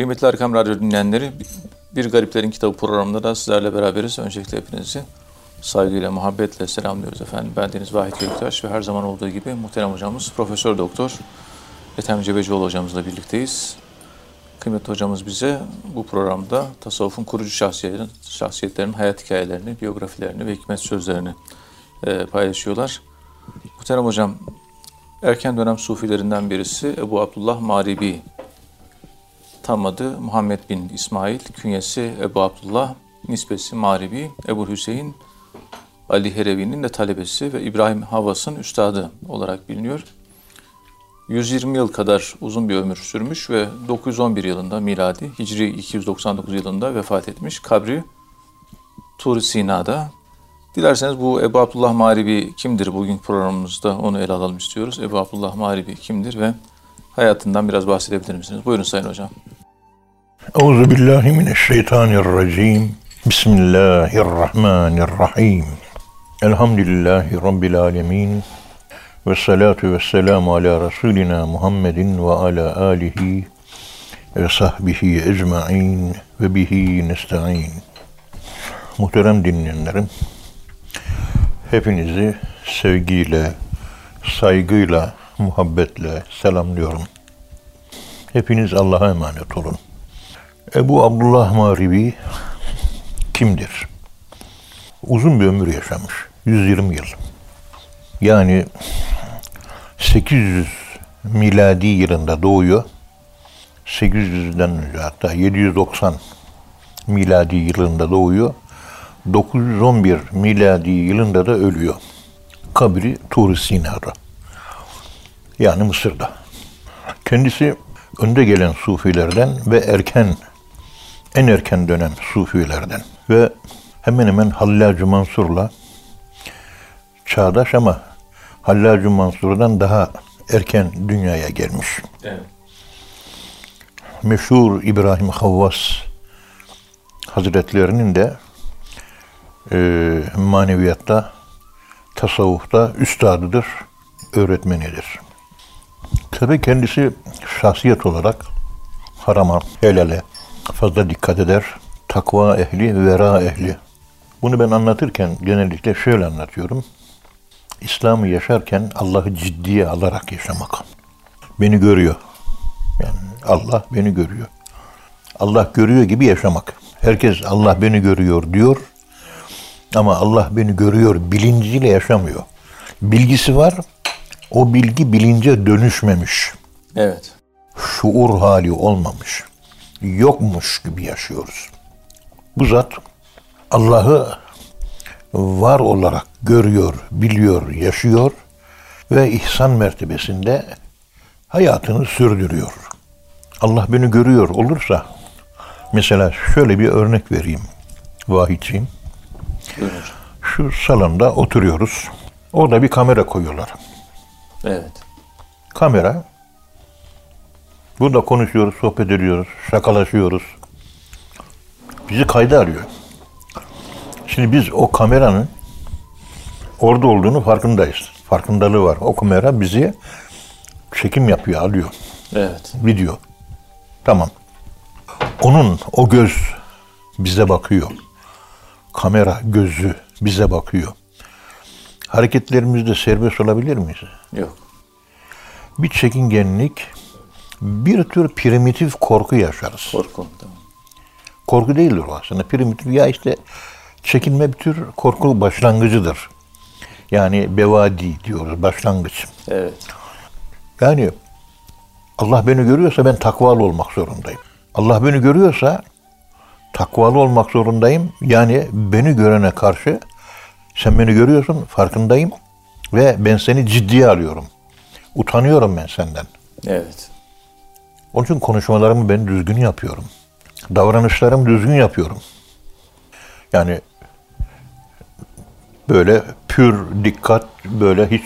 Kıymetli Erkam Radyo dinleyenleri, Bir Gariplerin Kitabı programında da sizlerle beraberiz. Öncelikle hepinizi saygıyla, muhabbetle selamlıyoruz efendim. Ben Deniz Vahit Göktaş ve her zaman olduğu gibi muhterem hocamız Profesör Doktor Ethem Cebecioğlu hocamızla birlikteyiz. Kıymetli hocamız bize bu programda tasavvufun kurucu şahsiyetlerin, şahsiyetlerin hayat hikayelerini, biyografilerini ve hikmet sözlerini e, paylaşıyorlar. Muhterem hocam, erken dönem sufilerinden birisi Ebu Abdullah Maribi. Tam adı Muhammed bin İsmail, künyesi Ebu Abdullah, nisbesi Maribi, Ebu Hüseyin, Ali Herevi'nin de talebesi ve İbrahim Havas'ın üstadı olarak biliniyor. 120 yıl kadar uzun bir ömür sürmüş ve 911 yılında miladi, Hicri 299 yılında vefat etmiş. Kabri Tur Sina'da. Dilerseniz bu Ebu Abdullah Maribi kimdir? Bugün programımızda onu ele alalım istiyoruz. Ebu Abdullah Maribi kimdir ve hayatından biraz bahsedebilir misiniz? Buyurun Sayın Hocam. Euzu billahi mineşşeytanirracim. Bismillahirrahmanirrahim. Elhamdülillahi rabbil alamin. Ve salatu ve selamu ala Resulina Muhammedin ve ala alihi ve sahbihi ecma'in ve bihi nesta'in. Muhterem dinleyenlerim, hepinizi sevgiyle, saygıyla, muhabbetle selamlıyorum. Hepiniz Allah'a emanet olun. Ebu Abdullah Maribi kimdir? Uzun bir ömür yaşamış. 120 yıl. Yani 800 miladi yılında doğuyor. 800'den önce hatta 790 miladi yılında doğuyor. 911 miladi yılında da ölüyor. Kabri Tur Sina'da. Yani Mısır'da. Kendisi önde gelen sufilerden ve erken en erken dönem sufilerden ve hemen hemen Hallacı Mansur'la çağdaş ama Hallacı Mansur'dan daha erken dünyaya gelmiş. Evet. Meşhur İbrahim Havvas Hazretlerinin de e, maneviyatta, tasavvufta üstadıdır, öğretmenidir. Tabi kendisi şahsiyet olarak harama, helale fazla dikkat eder. Takva ehli, vera ehli. Bunu ben anlatırken genellikle şöyle anlatıyorum. İslam'ı yaşarken Allah'ı ciddiye alarak yaşamak. Beni görüyor. Yani Allah beni görüyor. Allah görüyor gibi yaşamak. Herkes Allah beni görüyor diyor. Ama Allah beni görüyor bilinciyle yaşamıyor. Bilgisi var. O bilgi bilince dönüşmemiş. Evet. Şuur hali olmamış. Yokmuş gibi yaşıyoruz. Bu zat Allah'ı var olarak görüyor, biliyor, yaşıyor ve ihsan mertebesinde hayatını sürdürüyor. Allah beni görüyor olursa mesela şöyle bir örnek vereyim Vahitciğim. Buyurun hocam. Şu salonda oturuyoruz. Orada bir kamera koyuyorlar. Evet. Kamera. Burada konuşuyoruz, sohbet ediyoruz, şakalaşıyoruz. Bizi kayda alıyor. Şimdi biz o kameranın orada olduğunu farkındayız. Farkındalığı var. O kamera bizi çekim yapıyor, alıyor. Evet. Video. Tamam. Onun o göz bize bakıyor. Kamera gözü bize bakıyor. Hareketlerimizde serbest olabilir miyiz? Yok. Bir çekingenlik, bir tür primitif korku yaşarız. Korku. Tamam. Korku değildir o aslında. Primitif ya işte çekinme bir tür korku başlangıcıdır. Yani bevadi diyoruz, başlangıç. Evet. Yani Allah beni görüyorsa ben takvalı olmak zorundayım. Allah beni görüyorsa takvalı olmak zorundayım. Yani beni görene karşı sen beni görüyorsun, farkındayım ve ben seni ciddiye alıyorum. Utanıyorum ben senden. Evet. Onun için konuşmalarımı ben düzgün yapıyorum. Davranışlarımı düzgün yapıyorum. Yani böyle pür dikkat, böyle hiç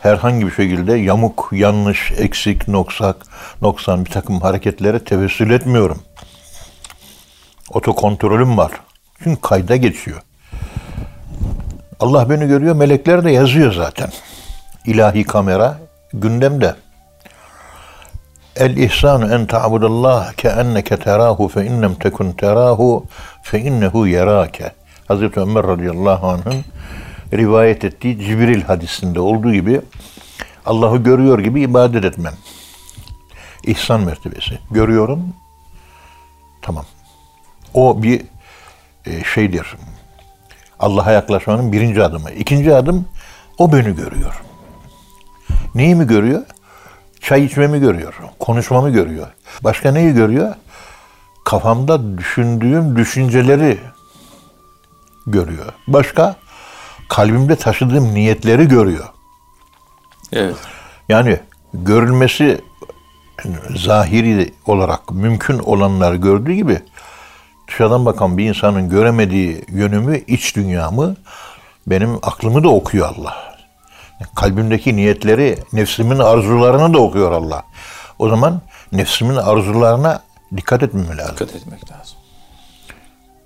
herhangi bir şekilde yamuk, yanlış, eksik, noksak, noksan bir takım hareketlere tevessül etmiyorum. Otokontrolüm var. Çünkü kayda geçiyor. Allah beni görüyor, melekler de yazıyor zaten. İlahi kamera gündemde. El ihsanu en ta'budallah ke enneke terahu fe innem tekun terahu fe innehu yerake. Hazreti Ömer radıyallahu anh'ın rivayet ettiği Cibril hadisinde olduğu gibi Allah'ı görüyor gibi ibadet etmem. İhsan mertebesi. Görüyorum. Tamam. O bir e, şeydir. Allah'a yaklaşmanın birinci adımı. İkinci adım o beni görüyor. Neyi mi görüyor? Çay içmemi görüyor. Konuşmamı görüyor. Başka neyi görüyor? Kafamda düşündüğüm düşünceleri görüyor. Başka kalbimde taşıdığım niyetleri görüyor. Evet. Yani görülmesi zahiri olarak mümkün olanlar gördüğü gibi dışarıdan bakan bir insanın göremediği yönümü, iç dünyamı, benim aklımı da okuyor Allah. Kalbimdeki niyetleri, nefsimin arzularını da okuyor Allah. O zaman nefsimin arzularına dikkat etmem lazım. Dikkat etmek lazım.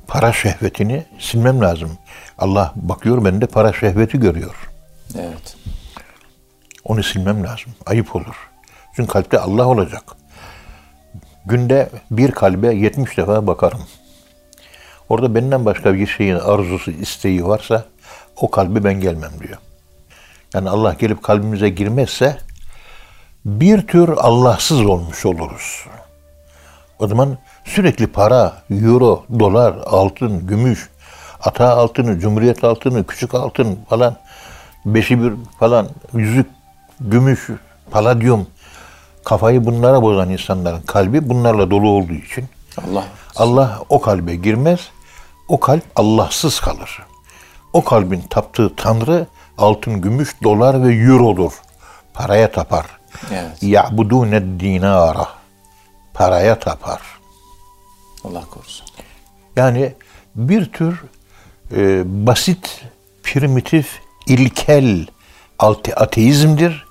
Para şehvetini silmem lazım. Allah bakıyor bende para şehveti görüyor. Evet. Onu silmem lazım. Ayıp olur. Çünkü kalpte Allah olacak. Günde bir kalbe 70 defa bakarım. Orada benden başka bir şeyin arzusu, isteği varsa o kalbe ben gelmem diyor. Yani Allah gelip kalbimize girmezse bir tür Allahsız olmuş oluruz. O zaman sürekli para, euro, dolar, altın, gümüş, ata altını, cumhuriyet altını, küçük altın falan, beşi bir falan, yüzük, gümüş, paladyum, kafayı bunlara bozan insanların kalbi bunlarla dolu olduğu için Allah Allah o kalbe girmez, o kalp Allahsız kalır. O kalbin taptığı tanrı altın, gümüş, dolar ve eurodur. Paraya tapar. Evet. Ya'budûne dinara. Paraya tapar. Allah korusun. Yani bir tür e, basit, primitif, ilkel ate- ateizmdir.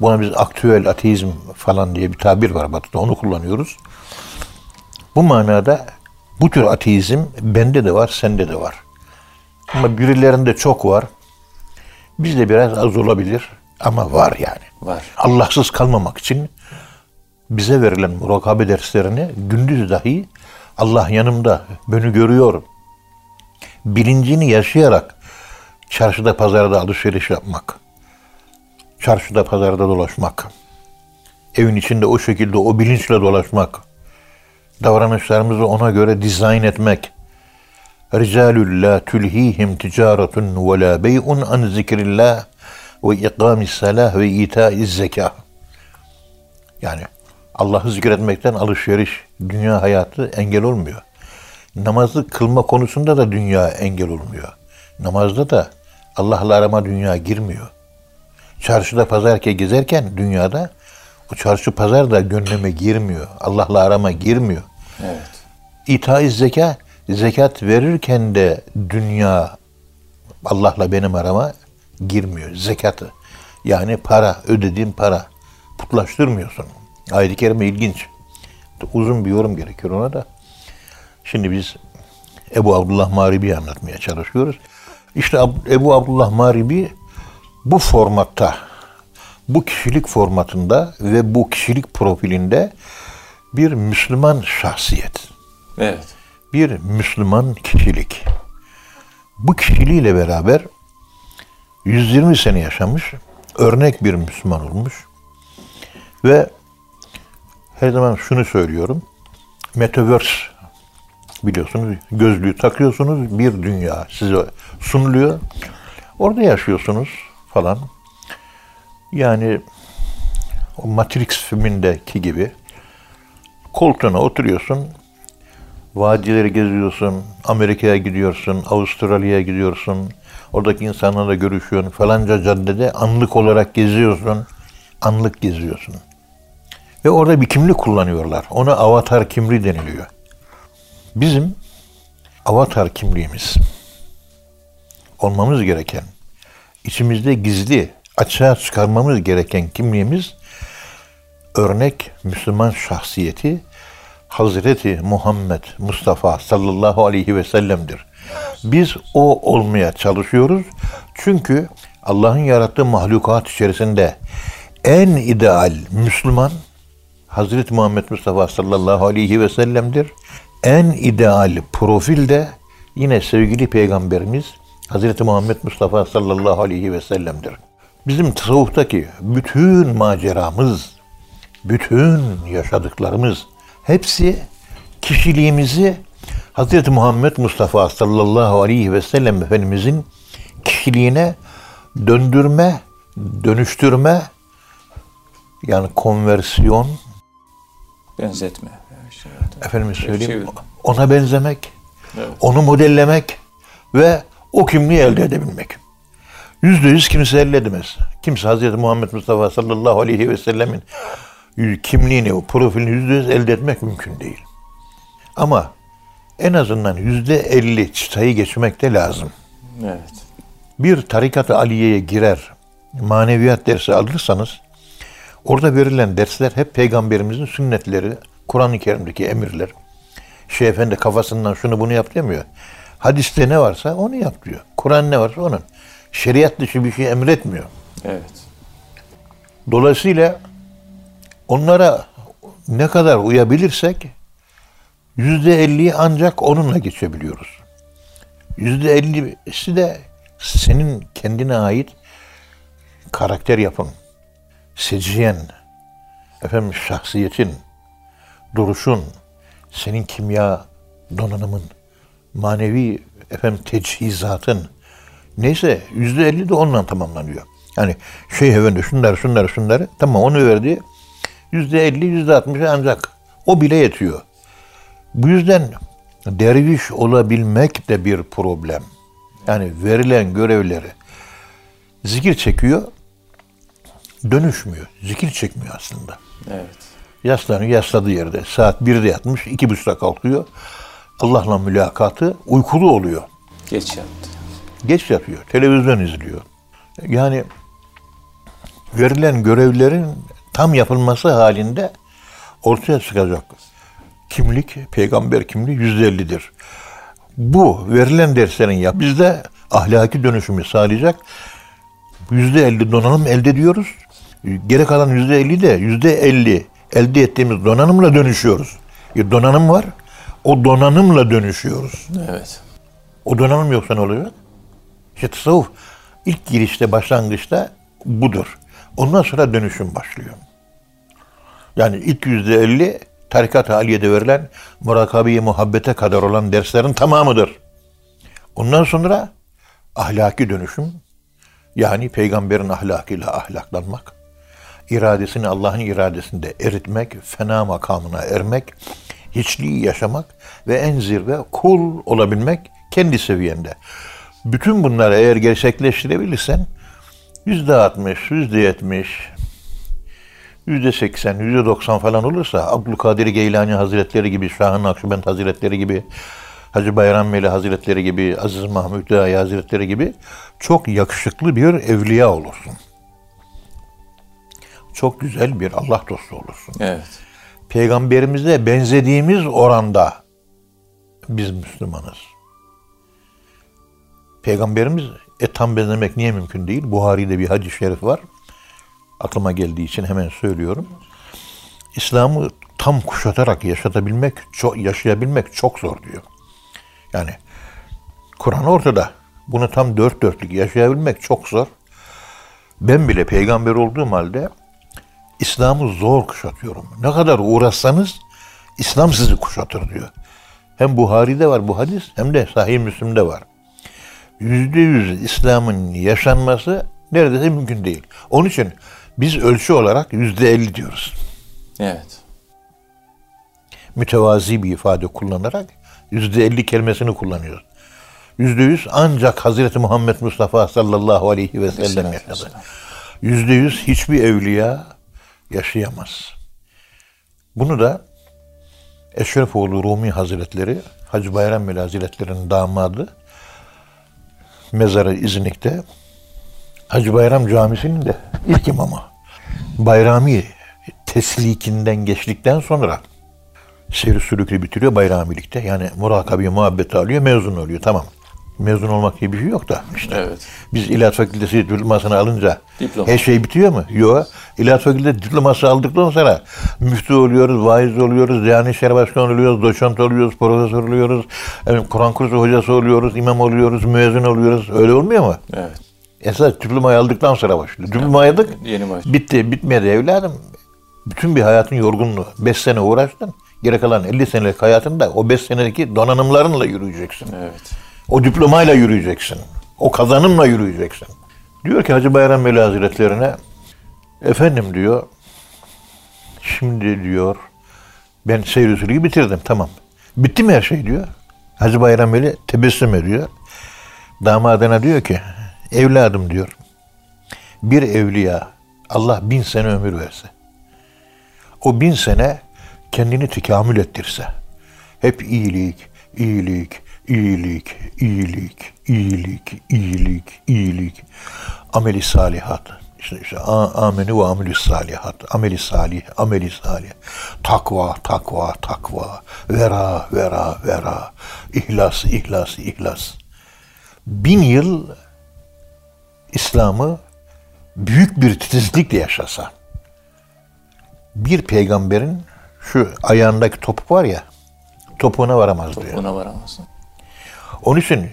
Buna biz aktüel ateizm falan diye bir tabir var Batı'da onu kullanıyoruz. Bu manada bu tür ateizm bende de var, sende de var. Ama birilerinde çok var. Bizde biraz az olabilir ama var yani. Var. Allahsız kalmamak için bize verilen murakabe derslerini gündüz dahi Allah yanımda, beni görüyor. Bilincini yaşayarak çarşıda pazarda alışveriş yapmak. Çarşıda pazarda dolaşmak. Evin içinde o şekilde o bilinçle dolaşmak. Davranışlarımızı ona göre dizayn etmek. Tulhihim ticaretun ve la bey'un an zikrillah ve ikamis salah ve itaiz zekah. Yani Allah'ı zikretmekten alışveriş, dünya hayatı engel olmuyor. Namazı kılma konusunda da dünya engel olmuyor. Namazda da Allah'la arama dünya girmiyor. Çarşıda pazarke gezerken dünyada o çarşı pazar da gönlüme girmiyor. Allah'la arama girmiyor. Evet. İtaiz zeka, zekat verirken de dünya Allah'la benim arama girmiyor. Zekatı. Yani para, ödediğin para. Putlaştırmıyorsun. Ayet-i Kerime ilginç. Uzun bir yorum gerekiyor ona da. Şimdi biz Ebu Abdullah Maribi'yi anlatmaya çalışıyoruz. İşte Ebu Abdullah Maribi bu formatta, bu kişilik formatında ve bu kişilik profilinde bir Müslüman şahsiyet Evet. Bir Müslüman kişilik. Bu kişiliğiyle beraber 120 sene yaşamış, örnek bir Müslüman olmuş ve her zaman şunu söylüyorum. Metaverse biliyorsunuz gözlüğü takıyorsunuz bir dünya size sunuluyor. Orada yaşıyorsunuz falan. Yani o Matrix filmindeki gibi koltuğuna oturuyorsun, Vadileri geziyorsun, Amerika'ya gidiyorsun, Avustralya'ya gidiyorsun, oradaki insanlarla görüşüyorsun, falanca caddede anlık olarak geziyorsun, anlık geziyorsun. Ve orada bir kimlik kullanıyorlar. Ona avatar kimliği deniliyor. Bizim avatar kimliğimiz olmamız gereken, içimizde gizli, açığa çıkarmamız gereken kimliğimiz örnek Müslüman şahsiyeti Hazreti Muhammed Mustafa sallallahu aleyhi ve sellem'dir. Biz o olmaya çalışıyoruz. Çünkü Allah'ın yarattığı mahlukat içerisinde en ideal Müslüman Hazreti Muhammed Mustafa sallallahu aleyhi ve sellem'dir. En ideal profil de yine sevgili peygamberimiz Hazreti Muhammed Mustafa sallallahu aleyhi ve sellem'dir. Bizim tasavvuftaki bütün maceramız, bütün yaşadıklarımız hepsi kişiliğimizi Hazreti Muhammed Mustafa sallallahu aleyhi ve sellem Efendimizin kişiliğine döndürme, dönüştürme yani konversiyon Benzetme. Evet. efendim söyleyeyim ona benzemek, Evet. onu modellemek ve o kimliği elde edebilmek. Yüzde yüz kimse elde edemez. Kimse Hazreti Muhammed Mustafa sallallahu aleyhi ve sellemin kimliğini, o profilini yüzde yüz elde etmek mümkün değil. Ama en azından yüzde elli çıtayı geçmek de lazım. Evet. Bir tarikat-ı aliyeye girer, maneviyat dersi alırsanız, orada verilen dersler hep peygamberimizin sünnetleri, Kur'an-ı Kerim'deki emirler. Şeyh Efendi kafasından şunu bunu yap demiyor. Hadiste ne varsa onu yap diyor. Kur'an ne varsa onun. Şeriat dışı bir şey emretmiyor. Evet. Dolayısıyla onlara ne kadar uyabilirsek yüzde elliyi ancak onunla geçebiliyoruz. Yüzde ellisi de senin kendine ait karakter yapın, seciyen, efendim şahsiyetin, duruşun, senin kimya donanımın, manevi efendim tecihizatın, neyse yüzde elli de onunla tamamlanıyor. Yani şey efendi şunları şunları şunları tamam onu verdi. Yüzde elli, yüzde altmışı ancak o bile yetiyor. Bu yüzden derviş olabilmek de bir problem. Yani verilen görevleri zikir çekiyor, dönüşmüyor. Zikir çekmiyor aslında. Evet. Yaslanıyor, yasladığı yerde. Saat 1'de yatmış, iki buçukta kalkıyor. Allah'la mülakatı uykulu oluyor. Geç yattı. Geç yatıyor, televizyon izliyor. Yani verilen görevlerin tam yapılması halinde ortaya çıkacak kimlik, peygamber kimliği yüzde ellidir. Bu verilen derslerin yap bizde ahlaki dönüşümü sağlayacak yüzde elli donanım elde ediyoruz. Geri kalan yüzde elli de yüzde elli elde ettiğimiz donanımla dönüşüyoruz. Bir donanım var. O donanımla dönüşüyoruz. Evet. O donanım yoksa ne oluyor? İşte tasavvuf ilk girişte, başlangıçta budur. Ondan sonra dönüşüm başlıyor. Yani ilk yüzde elli tarikat haliyede verilen murakabi muhabbete kadar olan derslerin tamamıdır. Ondan sonra ahlaki dönüşüm, yani peygamberin ahlakıyla ahlaklanmak, iradesini Allah'ın iradesinde eritmek, fena makamına ermek, hiçliği yaşamak ve en zirve kul olabilmek kendi seviyende. Bütün bunları eğer gerçekleştirebilirsen yüzde altmış, yüzde yetmiş, yüzde seksen, yüzde doksan falan olursa Abdülkadir Geylani Hazretleri gibi, Şahın Nakşibend Hazretleri gibi, Hacı Bayram Veli Hazretleri gibi, Aziz Mahmud Dahi Hazretleri gibi çok yakışıklı bir evliya olursun. Çok güzel bir Allah dostu olursun. Evet. Peygamberimize benzediğimiz oranda biz Müslümanız. Peygamberimiz e tam benzemek niye mümkün değil? Buhari'de bir hadis-i şerif var. Aklıma geldiği için hemen söylüyorum. İslam'ı tam kuşatarak yaşatabilmek, çok, yaşayabilmek çok zor diyor. Yani Kur'an ortada. Bunu tam dört dörtlük yaşayabilmek çok zor. Ben bile peygamber olduğum halde İslam'ı zor kuşatıyorum. Ne kadar uğraşsanız İslam sizi kuşatır diyor. Hem Buhari'de var bu hadis hem de Sahih Müslim'de var. Yüzde yüz İslam'ın yaşanması neredeyse mümkün değil. Onun için biz ölçü olarak yüzde elli diyoruz. Evet. Mütevazi bir ifade kullanarak yüzde elli kelimesini kullanıyoruz. Yüzde yüz ancak Hazreti Muhammed Mustafa sallallahu aleyhi ve sellem yaşadı. Yüzde yüz hiçbir evliya yaşayamaz. Bunu da Eşrefoğlu Rumi Hazretleri, Hacı Bayram Veli Hazretleri'nin damadı, mezarı İznik'te, Hacı Bayram Camisi'nin de ilk imamı. Bayrami teslikinden geçtikten sonra seyri sülükle bitiriyor bayramilikte. Yani murakabi muhabbeti alıyor, mezun oluyor. Tamam. Mezun olmak diye bir şey yok da işte. Evet. Biz İlahiyat Fakültesi diplomasını alınca Diploma. her şey bitiyor mu? Yok. İlahiyat Fakültesi diploması aldıktan sonra müftü oluyoruz, vaiz oluyoruz, Diyanet İşleri Başkanı oluyoruz, doçent oluyoruz, profesör oluyoruz, evet, Kur'an kursu hocası oluyoruz, imam oluyoruz, müezzin oluyoruz. Öyle olmuyor mu? Evet. Esas diplomayı aldıktan sonra başlıyor. Diplomayı aldık, Yeni baş. bitti, bitmedi evladım. Bütün bir hayatın yorgunluğu. 5 sene uğraştın. Geri kalan 50 senelik hayatında o 5 senedeki donanımlarınla yürüyeceksin. Evet. O diplomayla yürüyeceksin. O kazanımla yürüyeceksin. Diyor ki Hacı Bayram Veli Hazretlerine efendim diyor şimdi diyor ben seyir usulü bitirdim tamam. Bitti mi her şey diyor. Hacı Bayram Veli tebessüm ediyor. Damadına diyor ki evladım diyor. Bir evliya Allah bin sene ömür verse o bin sene kendini tekamül ettirse hep iyilik, iyilik, iyilik, iyilik, iyilik, iyilik, iyilik, ameli salihat, işte, işte ameni ve amelü salihat, ameli salih, ameli salih, takva, takva, takva, vera, vera, vera, ihlas, ihlas, ihlas. Bin yıl İslam'ı büyük bir titizlikle yaşasa, bir peygamberin şu ayağındaki topuk var ya, topuğuna varamaz diyor. Buna varamazsın. Onun için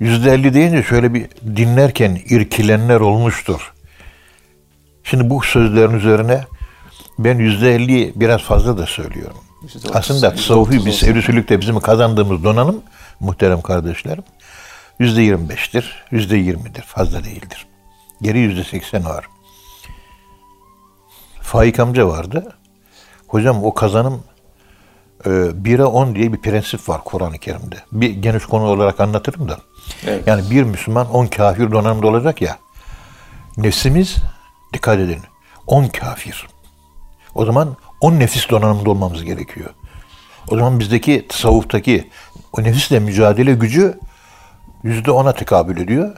yüzde elli deyince şöyle bir dinlerken irkilenler olmuştur. Şimdi bu sözlerin üzerine ben yüzde elli biraz fazla da söylüyorum. Aslında tasavvufi bir seyrisülükte bizim kazandığımız donanım muhterem kardeşlerim yüzde yirmi beştir, yüzde yirmidir, fazla değildir. Geri yüzde seksen var. Faik amca vardı. Hocam o kazanım e, 1'e 10 diye bir prensip var Kur'an-ı Kerim'de. Bir geniş konu olarak anlatırım da. Evet. Yani bir Müslüman 10 kafir donanımda olacak ya. Nefsimiz dikkat edin 10 kafir. O zaman 10 nefis donanımda olmamız gerekiyor. O zaman bizdeki tasavvuftaki o nefisle mücadele gücü yüzde ona tekabül ediyor.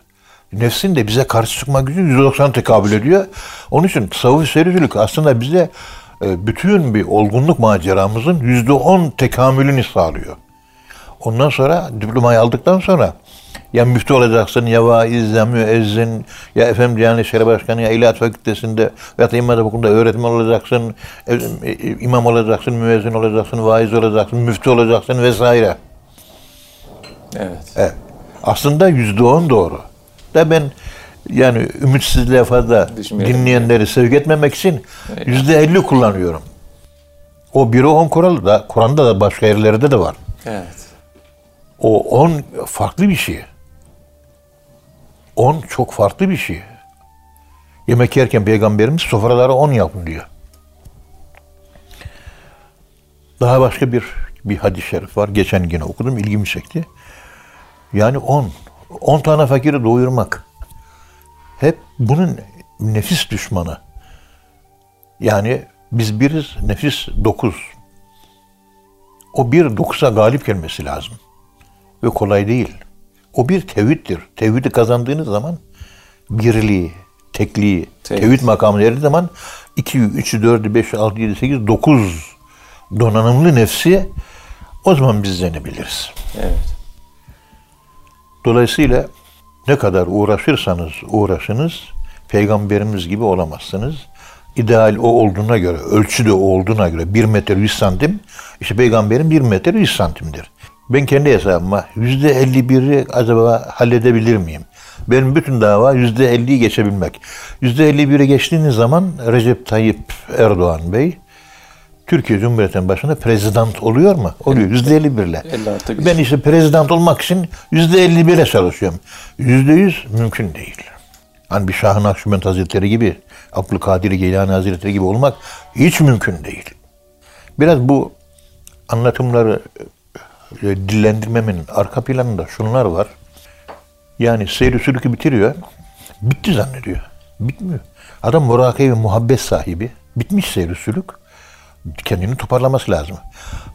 Nefsin de bize karşı çıkma gücü yüzde doksan tekabül ediyor. Onun için tasavvuf sericilik aslında bize e, bütün bir olgunluk maceramızın yüzde on tekamülünü sağlıyor. Ondan sonra diplomayı aldıktan sonra ya müftü olacaksın, ya vaiz, ya müezzin, ya efendim Diyanet İşleri Başkanı, ya İlahiyat Fakültesi'nde veya da İmam Okulu'nda öğretmen olacaksın, e, e, imam olacaksın, müezzin olacaksın, vaiz olacaksın, müftü olacaksın vesaire. Evet. Evet. Aslında yüzde on doğru. Da ben yani ümitsizliğe fazla dinleyenleri sevk etmemek için yüzde elli kullanıyorum. O biri on kuralı da Kur'an'da da başka yerlerde de var. Evet. O on farklı bir şey. On çok farklı bir şey. Yemek yerken peygamberimiz sofralara on yapın diyor. Daha başka bir bir hadis-i şerif var. Geçen yine okudum, ilgimi çekti. Yani on. On tane fakiri doyurmak. Hep bunun nefis düşmanı. Yani biz biriz, nefis dokuz. O bir dokuza galip gelmesi lazım. Ve kolay değil. O bir tevhiddir. Tevhidi kazandığınız zaman birliği, tekliği, Tevhid. tevhid makamına erdiği zaman 2, 3, 4, 5, 6, 7, 8, 9 donanımlı nefsi o zaman biz zenebiliriz. Evet. Dolayısıyla ne kadar uğraşırsanız uğraşınız peygamberimiz gibi olamazsınız. İdeal o olduğuna göre, ölçü de o olduğuna göre 1 metre 100 santim, işte peygamberin 1 metre 100 santimdir. Ben kendi hesabıma %51'i acaba halledebilir miyim? Benim bütün dava %50'yi geçebilmek. %51'i geçtiğiniz zaman Recep Tayyip Erdoğan Bey Türkiye Cumhuriyeti'nin başında prezident oluyor mu? Oluyor. %51 ile. 50 artı bir. Ben işte prezident olmak için %51'e çalışıyorum. %100 mümkün değil. Hani bir Şah-ı Nakşibend Hazretleri gibi, Abdülkadir Geylani Hazretleri gibi olmak hiç mümkün değil. Biraz bu anlatımları e, dillendirmemin arka planında şunlar var. Yani seyri sülükü bitiriyor. Bitti zannediyor. Bitmiyor. Adam murakabe ve muhabbet sahibi. Bitmiş seyri sülük. Kendini toparlaması lazım.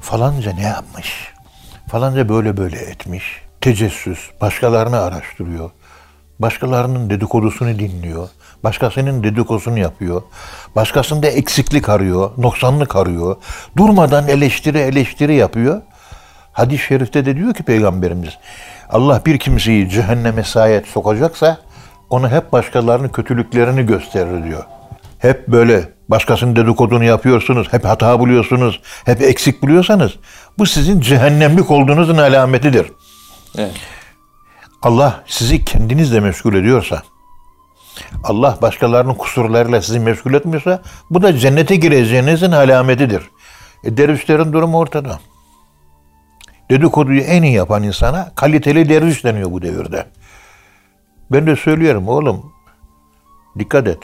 Falanca ne yapmış? Falanca böyle böyle etmiş. Tecessüs. Başkalarını araştırıyor. Başkalarının dedikodusunu dinliyor. Başkasının dedikodusunu yapıyor. Başkasında eksiklik arıyor. Noksanlık arıyor. Durmadan eleştiri eleştiri yapıyor. Hadis-i şerifte de diyor ki Peygamberimiz, Allah bir kimseyi cehenneme sayet sokacaksa ona hep başkalarının kötülüklerini gösterir diyor. Hep böyle başkasının dedikodunu yapıyorsunuz, hep hata buluyorsunuz, hep eksik buluyorsanız bu sizin cehennemlik olduğunuzun alametidir. Evet. Allah sizi kendinizle meşgul ediyorsa, Allah başkalarının kusurlarıyla sizi meşgul etmiyorsa bu da cennete gireceğinizin alametidir. E, dervişlerin durumu ortada. Dedikoduyu en iyi yapan insana kaliteli derviş deniyor bu devirde. Ben de söylüyorum oğlum dikkat et.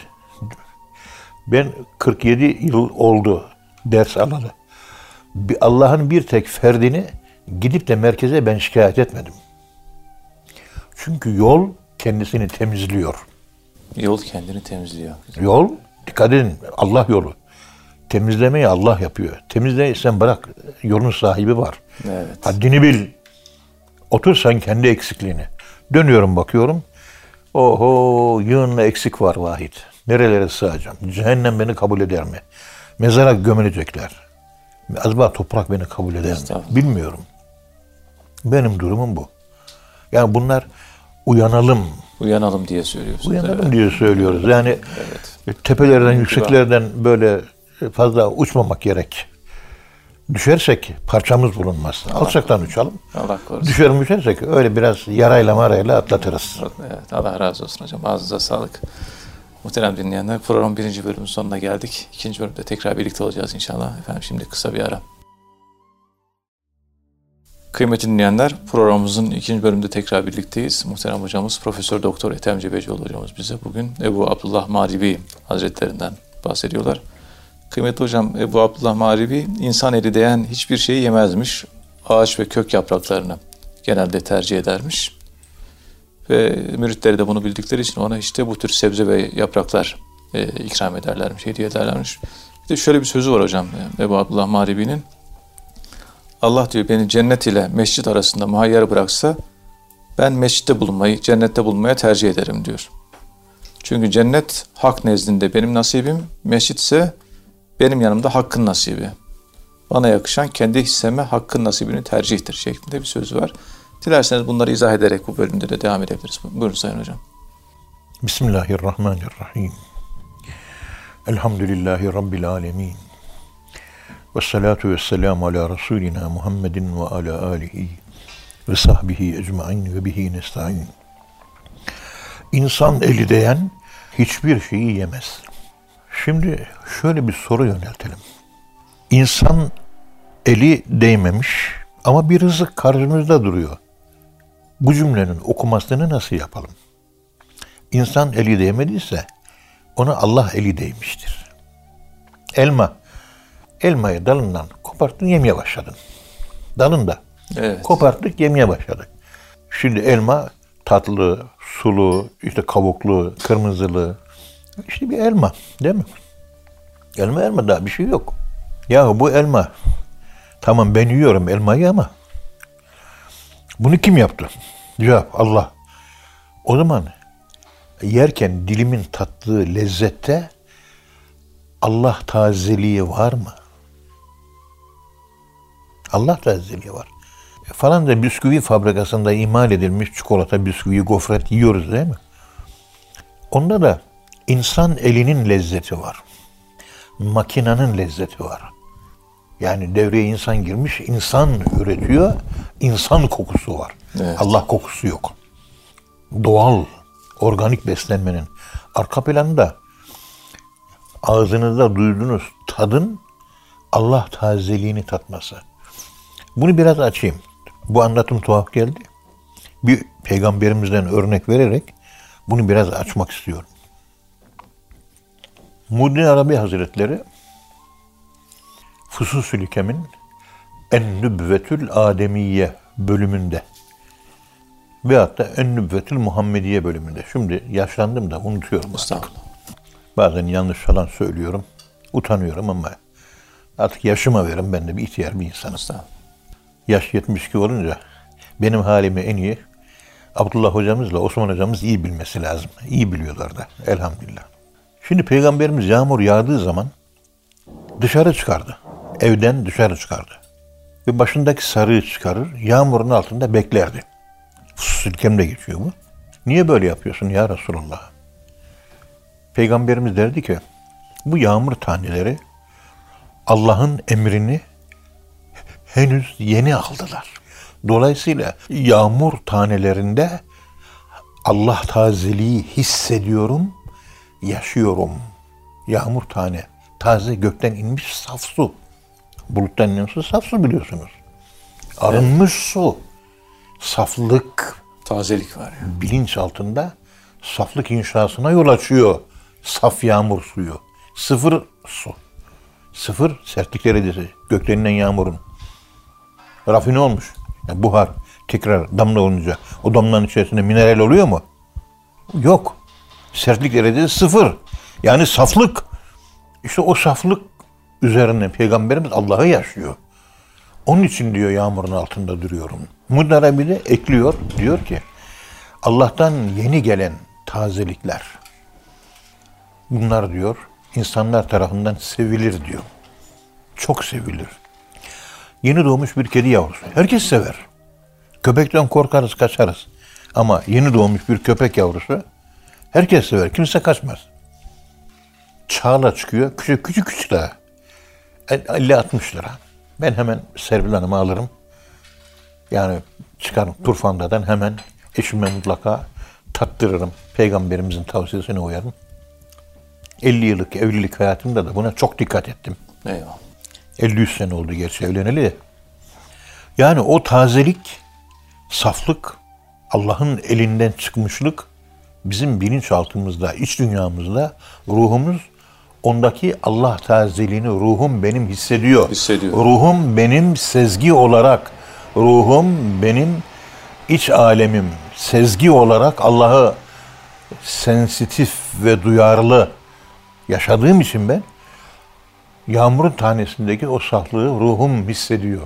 Ben 47 yıl oldu ders alalı. Allah'ın bir tek ferdini gidip de merkeze ben şikayet etmedim. Çünkü yol kendisini temizliyor. Yol kendini temizliyor. Yol, dikkat edin Allah yolu. Temizlemeyi Allah yapıyor. Temizlemeyi sen bırak, yolun sahibi var. Evet. Haddini bil. Otur sen kendi eksikliğini. Dönüyorum bakıyorum. Oho yığınla eksik var vahid. Nerelere sığacağım? Cehennem beni kabul eder mi? Mezara gömülecekler. Acaba toprak beni kabul eder mi? Bilmiyorum. Benim durumum bu. Yani bunlar uyanalım, Uyanalım diye söylüyorsunuz. uyanalım Evet. diye söylüyoruz. Yani tepelerden, yükseklerden böyle fazla uçmamak gerek. Düşersek parçamız bulunmaz. Alçaktan uçalım. Allah korusun. Düşer düşersek öyle biraz yarayla marayla atlatırız. Evet, Allah razı olsun hocam. Ağzınıza sağlık. Muhterem dinleyenler, program birinci bölümün sonuna geldik. İkinci bölümde tekrar birlikte olacağız inşallah. Efendim şimdi kısa bir ara. Kıymetli dinleyenler, programımızın ikinci bölümünde tekrar birlikteyiz. Muhterem hocamız Profesör Doktor Ethem Cebecioğlu hocamız bize bugün Ebu Abdullah Maribi Hazretlerinden bahsediyorlar. Kıymetli hocam Ebu Abdullah Maribi insan eli değen hiçbir şeyi yemezmiş. Ağaç ve kök yapraklarını genelde tercih edermiş. Ve müritleri de bunu bildikleri için ona işte bu tür sebze ve yapraklar e, ikram ederlermiş, hediye ederlermiş. Bir de şöyle bir sözü var hocam e, Ebu Abdullah Maribi'nin. Allah diyor beni cennet ile mescit arasında muhayyer bıraksa ben mescitte bulunmayı, cennette bulunmaya tercih ederim diyor. Çünkü cennet hak nezdinde benim nasibim, mescit ise benim yanımda hakkın nasibi. Bana yakışan kendi hisseme hakkın nasibini tercihtir şeklinde bir sözü var. Dilerseniz bunları izah ederek bu bölümde de devam edebiliriz. Buyurun Sayın Hocam. Bismillahirrahmanirrahim. Elhamdülillahi Rabbil alemin. Ve salatu ve selamu ala Resulina Muhammedin ve ala alihi ve sahbihi ecmain ve bihi nesta'in. İnsan eli değen hiçbir şeyi yemez. Şimdi şöyle bir soru yöneltelim. İnsan eli değmemiş ama bir rızık karşımızda duruyor. Bu cümlenin okumasını nasıl yapalım? İnsan eli değmediyse ona Allah eli değmiştir. Elma. Elmayı dalından koparttın yemeye başladın. Dalında. Evet. Koparttık yemeye başladık. Şimdi elma tatlı, sulu, işte kabuklu, kırmızılı. İşte bir elma değil mi? Elma elma daha bir şey yok. Ya bu elma tamam ben yiyorum elmayı ama bunu kim yaptı? Cevap Allah. O zaman yerken dilimin tattığı lezzette Allah tazeliği var mı? Allah tazeliği var. E, Falan da bisküvi fabrikasında imal edilmiş çikolata, bisküvi, gofret yiyoruz değil mi? Onda da insan elinin lezzeti var. Makinanın lezzeti var. Yani devreye insan girmiş, insan üretiyor, insan kokusu var. Evet. Allah kokusu yok. Doğal, organik beslenmenin arka planında ağzınızda duyduğunuz tadın Allah tazeliğini tatması. Bunu biraz açayım. Bu anlatım tuhaf geldi. Bir peygamberimizden örnek vererek bunu biraz açmak istiyorum. Muddin Arabi Hazretleri Fususül Hikem'in En-Nübvetül Ademiye bölümünde ve hatta En-Nübvetül Muhammediye bölümünde. Şimdi yaşlandım da unutuyorum. Estağfurullah. Bazen yanlış falan söylüyorum. Utanıyorum ama artık yaşıma verin ben de bir ihtiyar bir insanım. Yaş 72 olunca benim halimi en iyi Abdullah hocamızla Osman hocamız iyi bilmesi lazım. İyi biliyorlar da elhamdülillah. Şimdi peygamberimiz yağmur yağdığı zaman dışarı çıkardı. Evden dışarı çıkardı. Ve başındaki sarığı çıkarır, yağmurun altında beklerdi. Silkemde geçiyor bu. Niye böyle yapıyorsun ya Resulallah? Peygamberimiz derdi ki, bu yağmur taneleri Allah'ın emrini henüz yeni aldılar. Dolayısıyla yağmur tanelerinde Allah tazeliği hissediyorum, yaşıyorum. Yağmur tane, taze gökten inmiş saf su. Buluttan su saf su biliyorsunuz. Arınmış su. Saflık Tazelik var ya. bilinç altında saflık inşasına yol açıyor. Saf yağmur suyu. Sıfır su. Sıfır sertlik derecesi. Gökten inen yağmurun. Rafine olmuş. Yani buhar tekrar damla olunca o damlanın içerisinde mineral oluyor mu? Yok. Sertlik derecesi sıfır. Yani saflık. İşte o saflık üzerine Peygamberimiz Allah'ı yaşıyor. Onun için diyor yağmurun altında duruyorum. Bunlara bir de ekliyor. Diyor ki Allah'tan yeni gelen tazelikler. Bunlar diyor insanlar tarafından sevilir diyor. Çok sevilir. Yeni doğmuş bir kedi yavrusu. Herkes sever. Köpekten korkarız, kaçarız. Ama yeni doğmuş bir köpek yavrusu herkes sever. Kimse kaçmaz. Çağla çıkıyor. Küçük küçük küçük daha. 50-60 lira. Ben hemen Serpil Hanım'ı alırım. Yani çıkarım Turfanda'dan hemen eşime mutlaka tattırırım. Peygamberimizin tavsiyesine uyarım. 50 yıllık evlilik hayatımda da buna çok dikkat ettim. Eyvallah. 53 sene oldu gerçi evleneli de. Yani o tazelik, saflık, Allah'ın elinden çıkmışlık bizim bilinçaltımızda, iç dünyamızda ruhumuz ondaki Allah tazeliğini ruhum benim hissediyor. Hissediyor. Ruhum benim sezgi olarak, ruhum benim iç alemim sezgi olarak Allah'ı sensitif ve duyarlı yaşadığım için ben yağmurun tanesindeki o saflığı ruhum hissediyor.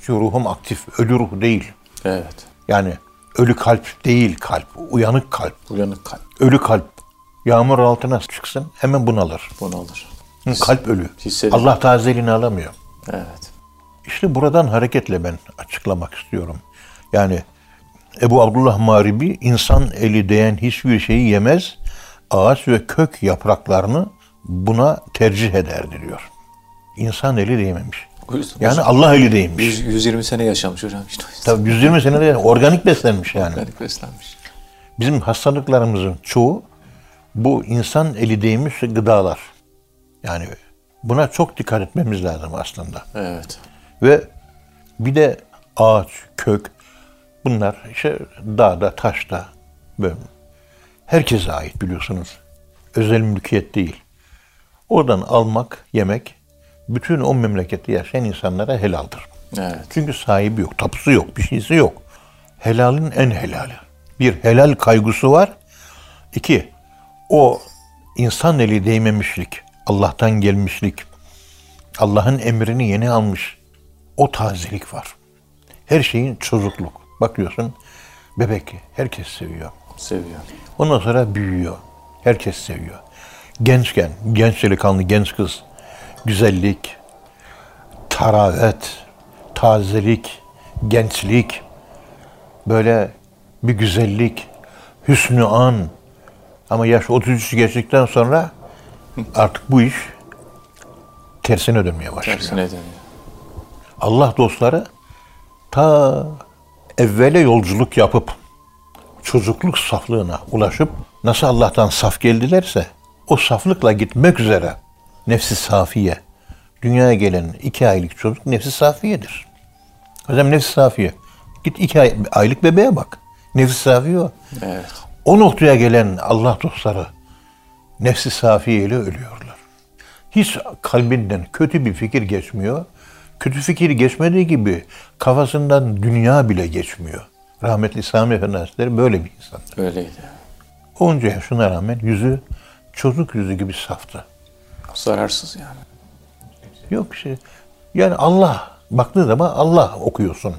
Çünkü ruhum aktif, ölü ruh değil. Evet. Yani ölü kalp değil kalp, uyanık kalp. Uyanık kalp Ölü kalp. Yağmur altına çıksın hemen bunalır. bunu alır. Hı, Kalp ölü. hissediyor. Allah tazeliğini alamıyor. Evet. İşte buradan hareketle ben açıklamak istiyorum. Yani Ebu Abdullah Maribi insan eli değen hiçbir şeyi yemez, ağaç ve kök yapraklarını buna tercih ederdi diyor. İnsan eli değmemiş. Yüzden Yani Allah eli değmiş. 100, 120 sene yaşamış hocam işte. Tabii 120 senede organik beslenmiş yani. Organik beslenmiş. Bizim hastalıklarımızın çoğu bu insan eli değmiş gıdalar. Yani buna çok dikkat etmemiz lazım aslında. Evet. Ve bir de ağaç, kök bunlar işte dağda, taşta böyle herkese ait biliyorsunuz. Özel mülkiyet değil. Oradan almak, yemek bütün o memlekette yaşayan insanlara helaldir. Evet. Çünkü sahibi yok, tapusu yok, bir şeysi yok. Helalin en helali. Bir helal kaygısı var. İki, o insan eli değmemişlik, Allah'tan gelmişlik, Allah'ın emrini yeni almış. O tazelik var. Her şeyin çocukluk. Bakıyorsun bebek herkes seviyor. Seviyor. Ondan sonra büyüyor. Herkes seviyor. Gençken, genç delikanlı, genç kız, güzellik, taravet, tazelik, gençlik, böyle bir güzellik, hüsnü an. Ama yaş 33 geçtikten sonra artık bu iş tersine dönmeye başlıyor. Tersine dönüyor. Allah dostları ta evvele yolculuk yapıp çocukluk saflığına ulaşıp nasıl Allah'tan saf geldilerse o saflıkla gitmek üzere nefsi safiye dünyaya gelen iki aylık çocuk nefsi safiyedir. Hocam nefsi safiye. Git iki ay- aylık bebeğe bak. Nefsi safiye o. Evet. O noktaya gelen Allah dostları nefsi safiye ile ölüyorlar. Hiç kalbinden kötü bir fikir geçmiyor. Kötü fikir geçmediği gibi kafasından dünya bile geçmiyor. Rahmetli Sami Efendi Hazretleri böyle bir insan. Öyleydi. Onca yaşına rağmen yüzü çocuk yüzü gibi saftı. Zararsız yani. Yok şey. Yani Allah baktığı zaman Allah okuyorsun.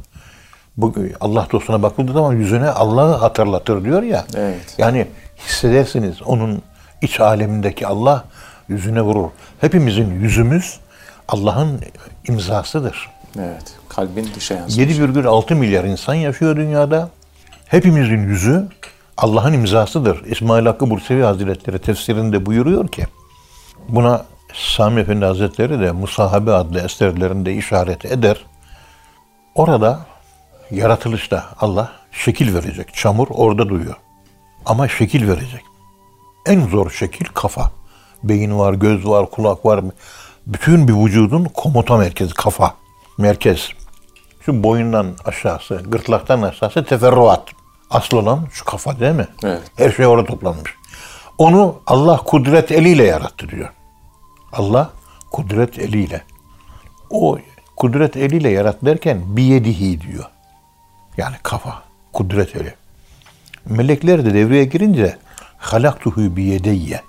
Bu Allah dostuna bakıldığı zaman yüzüne Allah'ı hatırlatır diyor ya. Evet. Yani hissedersiniz onun iç alemindeki Allah yüzüne vurur. Hepimizin yüzümüz Allah'ın imzasıdır. Evet. Kalbin dışa yansıması. 7,6 milyar insan yaşıyor dünyada. Hepimizin yüzü Allah'ın imzasıdır. İsmail Hakkı Bursevi Hazretleri tefsirinde buyuruyor ki buna Sami Efendi Hazretleri de Musahabe adlı eserlerinde işaret eder. Orada yaratılışta Allah şekil verecek. Çamur orada duyuyor. Ama şekil verecek. En zor şekil kafa. Beyin var, göz var, kulak var. Bütün bir vücudun komuta merkezi kafa. Merkez. Şu boyundan aşağısı, gırtlaktan aşağısı teferruat. Asıl olan şu kafa değil mi? Evet. Her şey orada toplanmış. Onu Allah kudret eliyle yarattı diyor. Allah kudret eliyle. O kudret eliyle yarat derken biyedihi diyor. Yani kafa, kudret eli. Melekler de devreye girince halaktuhu biyedeyye.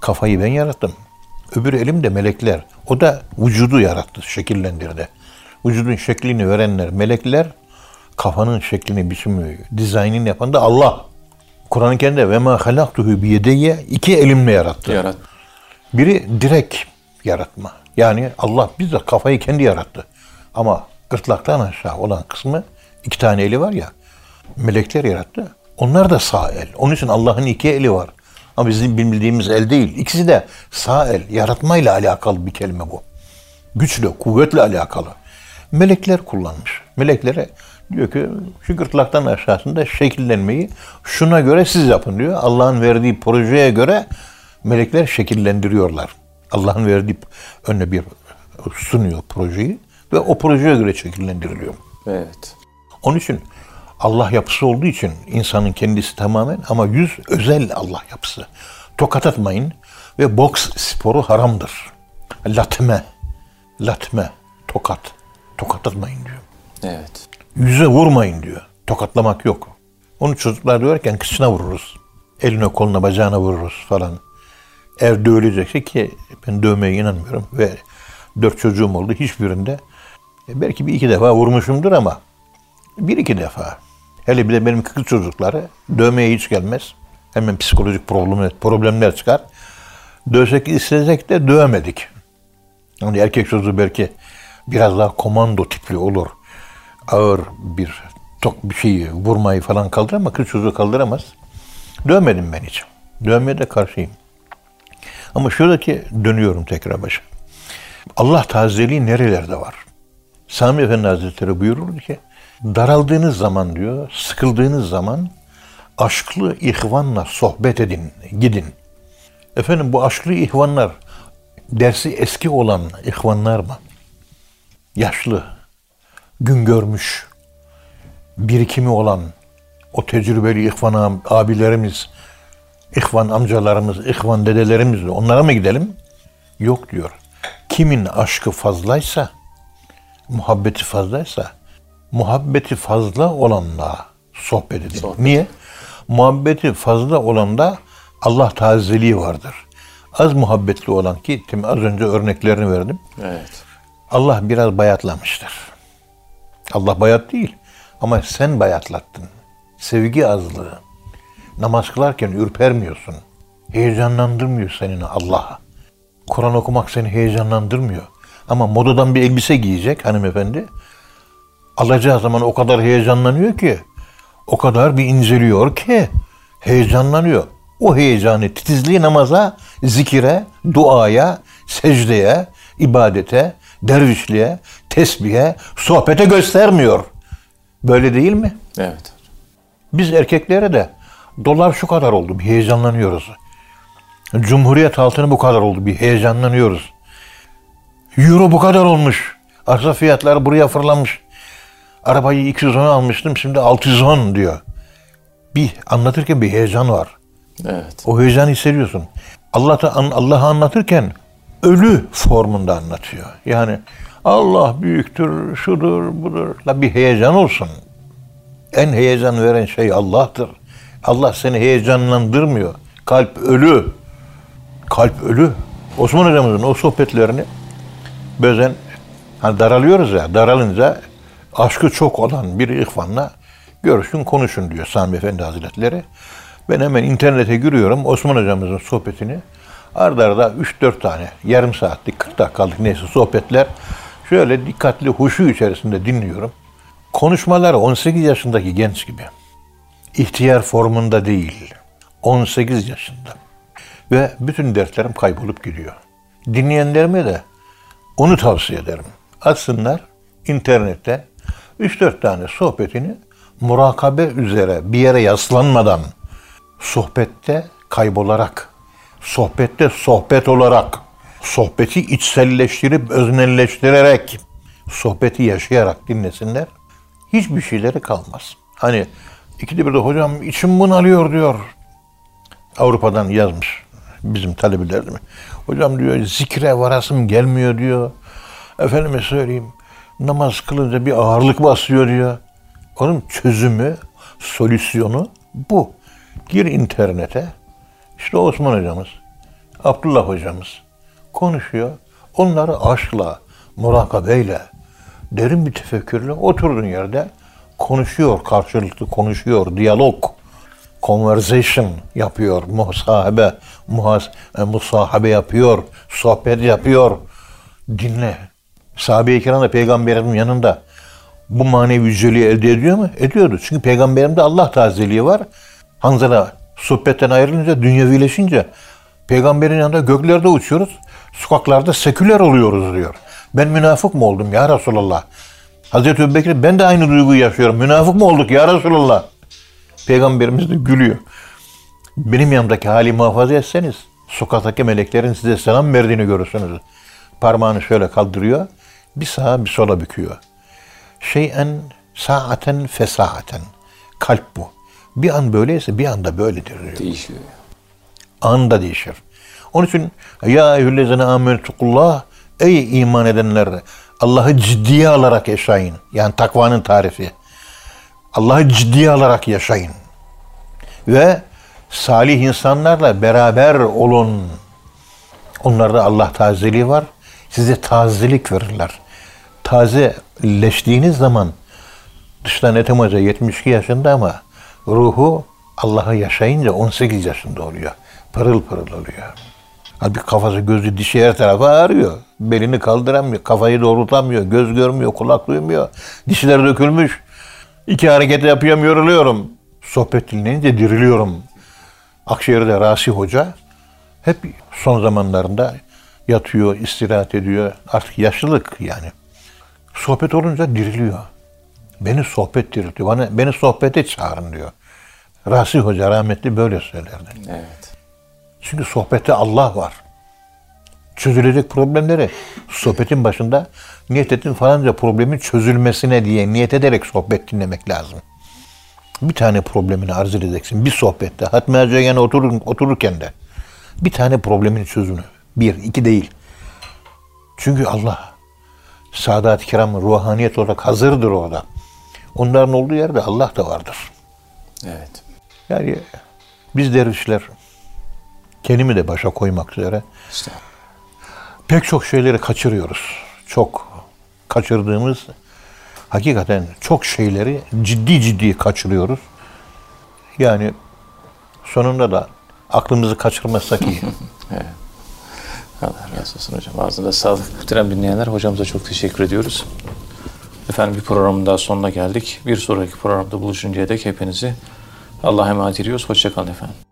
Kafayı ben yarattım. Öbür elim de melekler. O da vücudu yarattı, şekillendirdi. Vücudun şeklini verenler melekler, kafanın şeklini, biçimi, dizaynını yapan da Allah. Kur'an-ı Kerim'de ve ma halaktuhu biyedeyye iki elimle yarattı. Yarat. Biri direkt yaratma. Yani Allah bizzat kafayı kendi yarattı. Ama gırtlaktan aşağı olan kısmı iki tane eli var ya. Melekler yarattı. Onlar da sağ el. Onun için Allah'ın iki eli var. Ama bizim bildiğimiz el değil. İkisi de sağ el. Yaratmayla alakalı bir kelime bu. Güçle, kuvvetle alakalı. Melekler kullanmış. Meleklere diyor ki şu gırtlaktan aşağısında şekillenmeyi şuna göre siz yapın diyor. Allah'ın verdiği projeye göre melekler şekillendiriyorlar. Allah'ın verdiği önüne bir sunuyor projeyi ve o projeye göre şekillendiriliyor. Evet. Onun için Allah yapısı olduğu için insanın kendisi tamamen ama yüz özel Allah yapısı. Tokat atmayın ve boks sporu haramdır. Latme, latme, tokat. Tokat atmayın diyor. Evet. Yüze vurmayın diyor. Tokatlamak yok. Onu çocuklar diyorken kıçına vururuz. Eline, koluna, bacağına vururuz falan. Eğer dövülecekse ki ben dövmeye inanmıyorum ve dört çocuğum oldu hiçbirinde e, belki bir iki defa vurmuşumdur ama bir iki defa. Hele bir de benim kız çocukları dövmeye hiç gelmez. Hemen psikolojik problemler, problemler çıkar. Dövsek istesek de dövemedik. Yani erkek çocuğu belki biraz daha komando tipli olur. Ağır bir tok bir şeyi vurmayı falan kaldıramaz ama kız çocuğu kaldıramaz. Dövmedim ben hiç. Dövmeye de karşıyım. Ama şuradaki dönüyorum tekrar başa. Allah tazeliği nerelerde var? Sami Efendi Hazretleri buyurur ki daraldığınız zaman diyor, sıkıldığınız zaman aşklı ihvanla sohbet edin, gidin. Efendim bu aşklı ihvanlar dersi eski olan ihvanlar mı? Yaşlı, gün görmüş, birikimi olan o tecrübeli ihvan abilerimiz, ihvan amcalarımız, ihvan dedelerimiz onlara mı gidelim? Yok diyor. Kimin aşkı fazlaysa, muhabbeti fazlaysa, muhabbeti fazla olanla sohbet edin. Sohbet. Niye? Muhabbeti fazla olanda Allah tazeliği vardır. Az muhabbetli olan ki tim az önce örneklerini verdim. Evet. Allah biraz bayatlamıştır. Allah bayat değil ama sen bayatlattın. Sevgi azlığı. Namaz kılarken ürpermiyorsun. Heyecanlandırmıyor senin Allah. Kur'an okumak seni heyecanlandırmıyor. Ama modadan bir elbise giyecek hanımefendi. Alacağı zaman o kadar heyecanlanıyor ki, o kadar bir inceliyor ki heyecanlanıyor. O heyecanı, titizliği namaza, zikire, duaya, secdeye, ibadete, dervişliğe, tesbihe, sohbete göstermiyor. Böyle değil mi? Evet. Biz erkeklere de dolar şu kadar oldu bir heyecanlanıyoruz. Cumhuriyet altını bu kadar oldu bir heyecanlanıyoruz. Euro bu kadar olmuş. Arsa fiyatları buraya fırlamış. Arabayı 210 almıştım şimdi 610 diyor. Bir anlatırken bir heyecan var. Evet. O heyecanı hissediyorsun. Allah'ı Allah'ı anlatırken ölü formunda anlatıyor. Yani Allah büyüktür, şudur, budur. La bir heyecan olsun. En heyecan veren şey Allah'tır. Allah seni heyecanlandırmıyor. Kalp ölü. Kalp ölü. Osman hocamızın o sohbetlerini bazen hani daralıyoruz ya, daralınca aşkı çok olan bir ihvanla görüşün, konuşun diyor Sami Efendi Hazretleri. Ben hemen internete giriyorum Osman hocamızın sohbetini. Arda arda 3-4 tane yarım saatlik 40 dakikalık neyse sohbetler Şöyle dikkatli huşu içerisinde dinliyorum. Konuşmaları 18 yaşındaki genç gibi. İhtiyar formunda değil. 18 yaşında. Ve bütün dertlerim kaybolup gidiyor. Dinleyenlerime de onu tavsiye ederim. Açsınlar internette 3-4 tane sohbetini murakabe üzere bir yere yaslanmadan sohbette kaybolarak, sohbette sohbet olarak, sohbeti içselleştirip öznelleştirerek, sohbeti yaşayarak dinlesinler. Hiçbir şeyleri kalmaz. Hani ikide bir de hocam içim bunalıyor diyor. Avrupa'dan yazmış bizim talebelerimiz. Hocam diyor zikre varasım gelmiyor diyor. Efendime söyleyeyim namaz kılınca bir ağırlık basıyor diyor. Onun çözümü, solüsyonu bu. Gir internete. İşte Osman hocamız, Abdullah hocamız konuşuyor. Onları aşkla, murakabeyle, derin bir tefekkürle oturduğun yerde konuşuyor, karşılıklı konuşuyor, diyalog, conversation yapıyor, muhasabe, muhas, e, musahabe yapıyor, sohbet yapıyor. Dinle. Sahabe-i kiram da peygamberin yanında bu manevi yüceliği elde ediyor mu? Ediyordu. Çünkü peygamberimde Allah tazeliği var. Hanzala sohbetten ayrılınca, dünyevileşince peygamberin yanında göklerde uçuyoruz. Sokaklarda seküler oluyoruz diyor. Ben münafık mı oldum ya Resulallah? Hazreti Ebubekir ben de aynı duyguyu yaşıyorum. Münafık mı olduk ya Resulallah? Peygamberimiz de gülüyor. Benim yanımdaki hali muhafaza etseniz sokaktaki meleklerin size selam verdiğini görürsünüz. Parmağını şöyle kaldırıyor. Bir sağa bir sola büküyor. Şeyen saaten fesaaten. Kalp bu. Bir an böyleyse bir anda böyledir diyor. Değişiyor. Anında değişir. Onun için ya eyyühellezine amenetukullah ey iman edenler Allah'ı ciddiye alarak yaşayın. Yani takvanın tarifi. Allah'ı ciddiye alarak yaşayın. Ve salih insanlarla beraber olun. Onlarda Allah tazeliği var. Size tazelik verirler. Tazeleştiğiniz zaman dıştan Ethem Hoca 72 yaşında ama ruhu Allah'ı yaşayınca 18 yaşında oluyor. Pırıl pırıl oluyor. Halbuki kafası, gözü, dişi her tarafa ağrıyor. Belini kaldıramıyor, kafayı doğrultamıyor, göz görmüyor, kulak duymuyor. Dişler dökülmüş. İki hareket yapıyorum, yoruluyorum. Sohbet dinleyince diriliyorum. Akşehir'de Rasi Hoca hep son zamanlarında yatıyor, istirahat ediyor. Artık yaşlılık yani. Sohbet olunca diriliyor. Beni sohbet diriltiyor. Bana, beni sohbete çağırın diyor. Rasi Hoca rahmetli böyle söylerdi. Evet. Çünkü sohbette Allah var. Çözülecek problemleri sohbetin başında niyet ettin falanca problemin çözülmesine diye niyet ederek sohbet dinlemek lazım. Bir tane problemini arz edeceksin. Bir sohbette. Hatmi Hacı yani oturur, otururken de. Bir tane problemin çözümünü. Bir, iki değil. Çünkü Allah Sadat-ı Kiram ruhaniyet olarak hazırdır orada. Onların olduğu yerde Allah da vardır. Evet. Yani biz dervişler kendimi de başa koymak üzere İşte pek çok şeyleri kaçırıyoruz. Çok kaçırdığımız hakikaten çok şeyleri ciddi ciddi kaçırıyoruz. Yani sonunda da aklımızı kaçırmazsak iyi. Allah razı olsun hocam. Ağzına sağlık. Muhterem dinleyenler hocamıza çok teşekkür ediyoruz. Efendim bir programın daha sonuna geldik. Bir sonraki programda buluşuncaya dek hepinizi Allah'a emanet ediyoruz. Hoşçakalın efendim.